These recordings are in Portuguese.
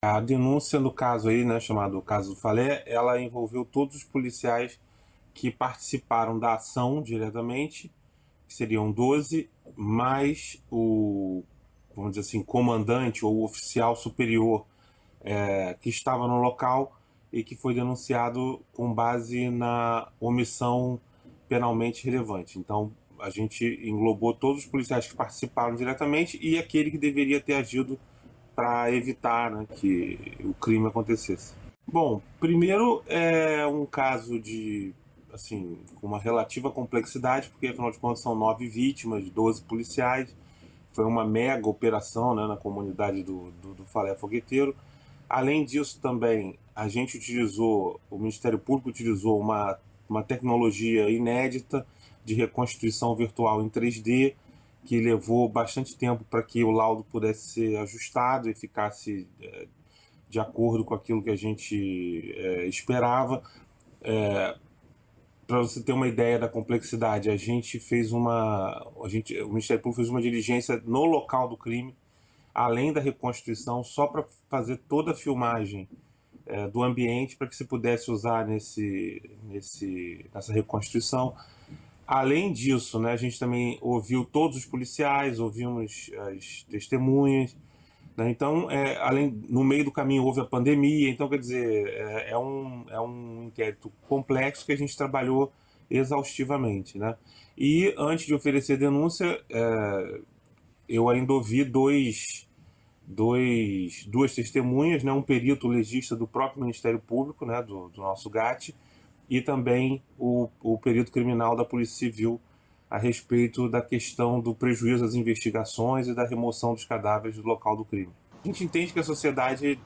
A denúncia no caso aí, né, chamado caso do Falé, ela envolveu todos os policiais que participaram da ação diretamente, que seriam 12, mais o, vamos dizer assim, comandante ou oficial superior é, que estava no local e que foi denunciado com base na omissão penalmente relevante. Então, a gente englobou todos os policiais que participaram diretamente e aquele que deveria ter agido para evitar né, que o crime acontecesse. Bom, primeiro é um caso de assim com uma relativa complexidade, porque afinal de contas são nove vítimas, 12 policiais. Foi uma mega operação né, na comunidade do, do, do Falé Fogueteiro. Além disso, também a gente utilizou, o Ministério Público utilizou uma, uma tecnologia inédita de reconstituição virtual em 3D que levou bastante tempo para que o laudo pudesse ser ajustado e ficasse é, de acordo com aquilo que a gente é, esperava. É, para você ter uma ideia da complexidade, a gente fez uma, a gente, o Ministério Público fez uma diligência no local do crime, além da reconstituição, só para fazer toda a filmagem é, do ambiente para que se pudesse usar nesse, nesse, nessa reconstituição. Além disso, né, a gente também ouviu todos os policiais, ouvimos as testemunhas. Né, então, é, além, no meio do caminho houve a pandemia, então, quer dizer, é, é, um, é um inquérito complexo que a gente trabalhou exaustivamente. Né? E antes de oferecer denúncia, é, eu ainda ouvi dois, dois, duas testemunhas, né, um perito legista do próprio Ministério Público, né, do, do nosso GAT, e também o, o período criminal da Polícia Civil a respeito da questão do prejuízo às investigações e da remoção dos cadáveres do local do crime. A gente entende que a sociedade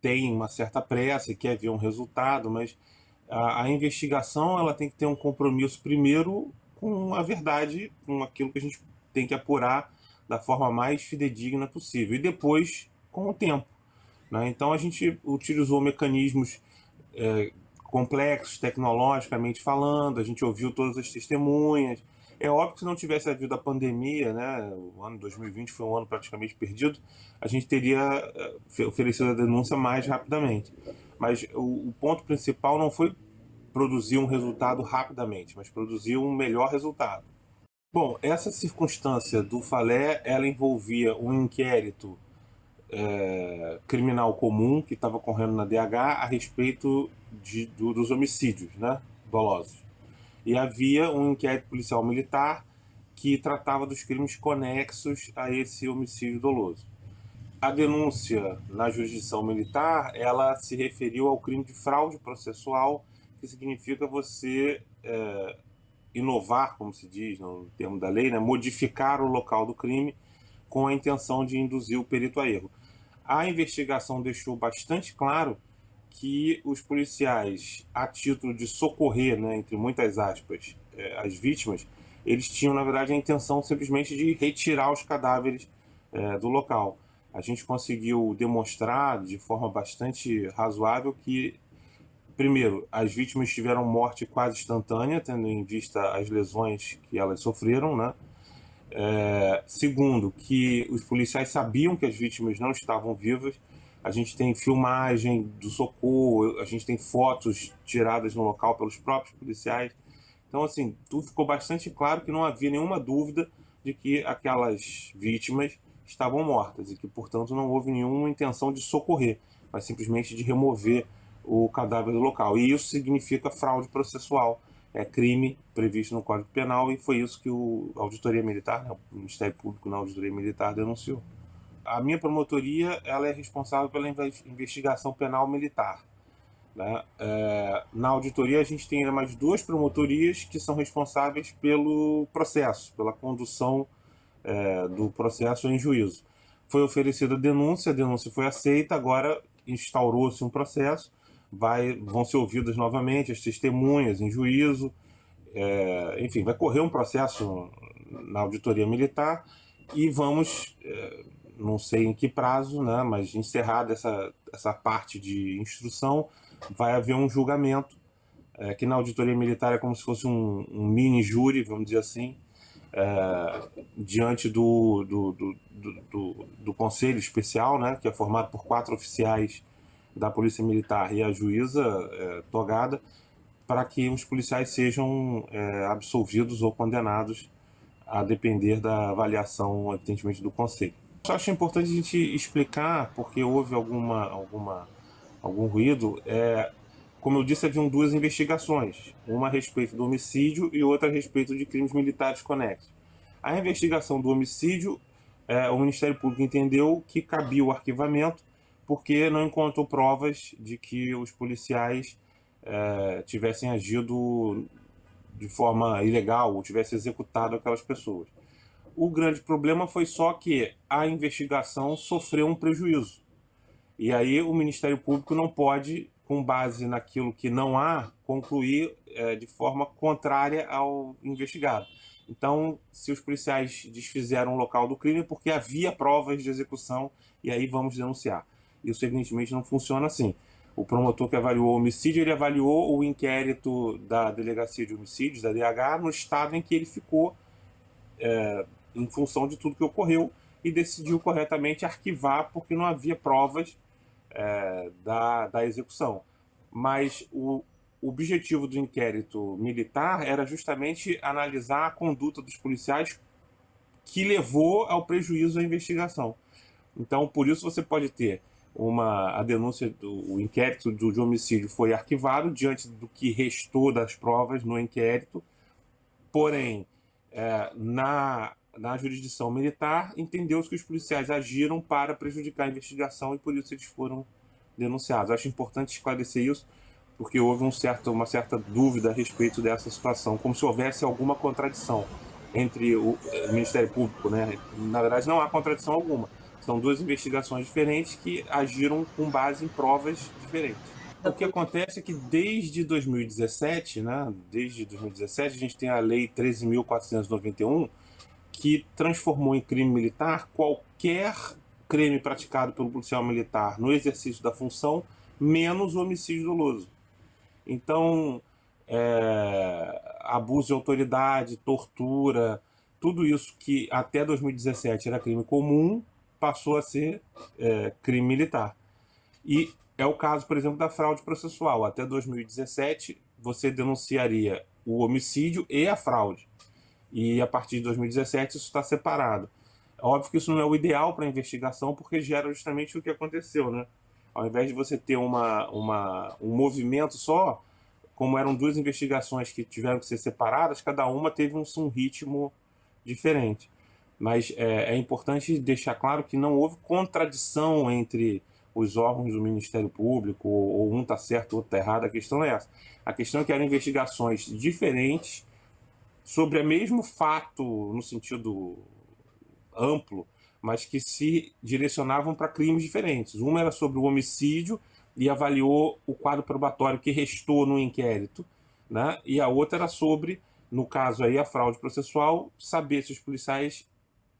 tem uma certa pressa e quer ver um resultado, mas a, a investigação ela tem que ter um compromisso primeiro com a verdade, com aquilo que a gente tem que apurar da forma mais fidedigna possível e depois com o tempo. Né? Então a gente utilizou mecanismos é, complexos tecnologicamente falando, a gente ouviu todas as testemunhas. É óbvio que se não tivesse havido a pandemia, né, o ano 2020 foi um ano praticamente perdido, a gente teria eh, oferecido a denúncia mais rapidamente. Mas o, o ponto principal não foi produzir um resultado rapidamente, mas produzir um melhor resultado. Bom, essa circunstância do Falé, ela envolvia um inquérito é, criminal comum que estava correndo na DH a respeito de, do, dos homicídios né, dolosos. E havia um inquérito policial militar que tratava dos crimes conexos a esse homicídio doloso. A denúncia na jurisdição militar, ela se referiu ao crime de fraude processual, que significa você é, inovar, como se diz no termo da lei, né, modificar o local do crime com a intenção de induzir o perito a erro a investigação deixou bastante claro que os policiais, a título de socorrer, né, entre muitas aspas, é, as vítimas, eles tinham, na verdade, a intenção simplesmente de retirar os cadáveres é, do local. A gente conseguiu demonstrar de forma bastante razoável que, primeiro, as vítimas tiveram morte quase instantânea, tendo em vista as lesões que elas sofreram, né? É, segundo, que os policiais sabiam que as vítimas não estavam vivas. A gente tem filmagem do socorro, a gente tem fotos tiradas no local pelos próprios policiais. Então, assim, tudo ficou bastante claro que não havia nenhuma dúvida de que aquelas vítimas estavam mortas e que, portanto, não houve nenhuma intenção de socorrer, mas simplesmente de remover o cadáver do local. E isso significa fraude processual é crime previsto no Código Penal e foi isso que o, a Auditoria Militar, né, o Ministério Público na Auditoria Militar denunciou. A minha promotoria ela é responsável pela investigação penal militar. Né? É, na auditoria a gente tem mais duas promotorias que são responsáveis pelo processo, pela condução é, do processo em juízo. Foi oferecida denúncia, a denúncia foi aceita, agora instaurou-se um processo vai, vão ser ouvidas novamente as testemunhas em juízo, é, enfim, vai correr um processo na auditoria militar e vamos, é, não sei em que prazo, né, mas encerrada essa, essa parte de instrução, vai haver um julgamento, é, que na auditoria militar é como se fosse um, um mini júri, vamos dizer assim, é, diante do, do, do, do, do Conselho Especial, né, que é formado por quatro oficiais da Polícia Militar e a juíza é, togada, para que os policiais sejam é, absolvidos ou condenados a depender da avaliação, evidentemente, do Conselho. Eu acho importante a gente explicar, porque houve alguma, alguma, algum ruído, é, como eu disse, haviam duas investigações, uma a respeito do homicídio e outra a respeito de crimes militares conexos. A investigação do homicídio, é, o Ministério Público entendeu que cabia o arquivamento porque não encontrou provas de que os policiais é, tivessem agido de forma ilegal ou tivessem executado aquelas pessoas. O grande problema foi só que a investigação sofreu um prejuízo. E aí o Ministério Público não pode, com base naquilo que não há, concluir é, de forma contrária ao investigado. Então, se os policiais desfizeram o local do crime, porque havia provas de execução, e aí vamos denunciar. Isso, evidentemente, não funciona assim. O promotor que avaliou o homicídio, ele avaliou o inquérito da Delegacia de Homicídios, da DH, no estado em que ele ficou, é, em função de tudo que ocorreu, e decidiu corretamente arquivar, porque não havia provas é, da, da execução. Mas o objetivo do inquérito militar era justamente analisar a conduta dos policiais que levou ao prejuízo da investigação. Então, por isso você pode ter uma a denúncia do o inquérito do, de homicídio foi arquivado diante do que restou das provas no inquérito. Porém, é, na na jurisdição militar, entendeu-se que os policiais agiram para prejudicar a investigação e por isso eles foram denunciados. Acho importante esclarecer isso, porque houve um certo, uma certa dúvida a respeito dessa situação, como se houvesse alguma contradição entre o, Ministério Público. Né? Na verdade, não há contradição alguma são duas investigações diferentes que agiram com base em provas diferentes. O que acontece é que desde 2017, né, desde 2017, a gente tem a Lei 13.491, que transformou em crime militar qualquer crime praticado pelo policial militar no exercício da função, menos o homicídio doloso. Então, é, abuso de autoridade, tortura, tudo isso que até 2017 era crime comum, passou a ser é, crime militar. E é o caso, por exemplo, da fraude processual. Até 2017, você denunciaria o homicídio e a fraude. E a partir de 2017, isso está separado. Óbvio que isso não é o ideal para a investigação, porque gera justamente o que aconteceu, né? Ao invés de você ter uma, uma, um movimento só, como eram duas investigações que tiveram que ser separadas, cada uma teve um, um ritmo diferente. Mas é, é importante deixar claro que não houve contradição entre os órgãos do Ministério Público, ou um está certo, outro está errado, a questão é essa. A questão é que eram investigações diferentes sobre o mesmo fato, no sentido amplo, mas que se direcionavam para crimes diferentes. Uma era sobre o homicídio e avaliou o quadro probatório que restou no inquérito, né? e a outra era sobre, no caso aí, a fraude processual, saber se os policiais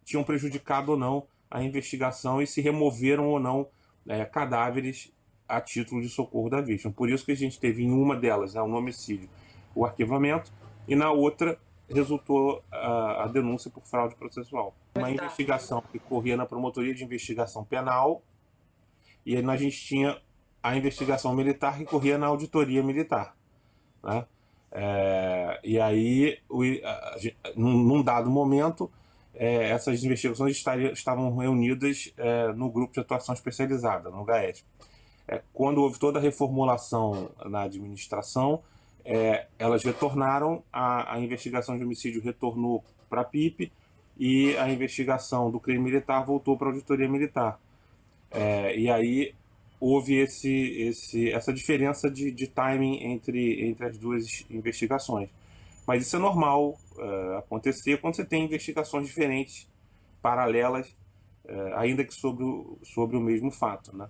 tinham prejudicado ou não a investigação e se removeram ou não é, cadáveres a título de socorro da vítima. Por isso que a gente teve em uma delas, né, um homicídio, o arquivamento, e na outra resultou a, a denúncia por fraude processual. Uma investigação que corria na Promotoria de Investigação Penal, e aí a gente tinha a investigação militar que corria na Auditoria Militar. Né? É, e aí, o, a, a, num dado momento, é, essas investigações estariam, estavam reunidas é, no grupo de atuação especializada, no GAESP. É, quando houve toda a reformulação na administração, é, elas retornaram, a, a, investigação de homicídio retornou para a PIP e a investigação do crime militar voltou para a auditoria militar. É, e aí houve esse, esse, essa diferença de, de timing entre, entre as duas investigações. Mas isso é normal uh, acontecer quando você tem investigações diferentes, paralelas, uh, ainda que sobre o, sobre o mesmo fato. Né?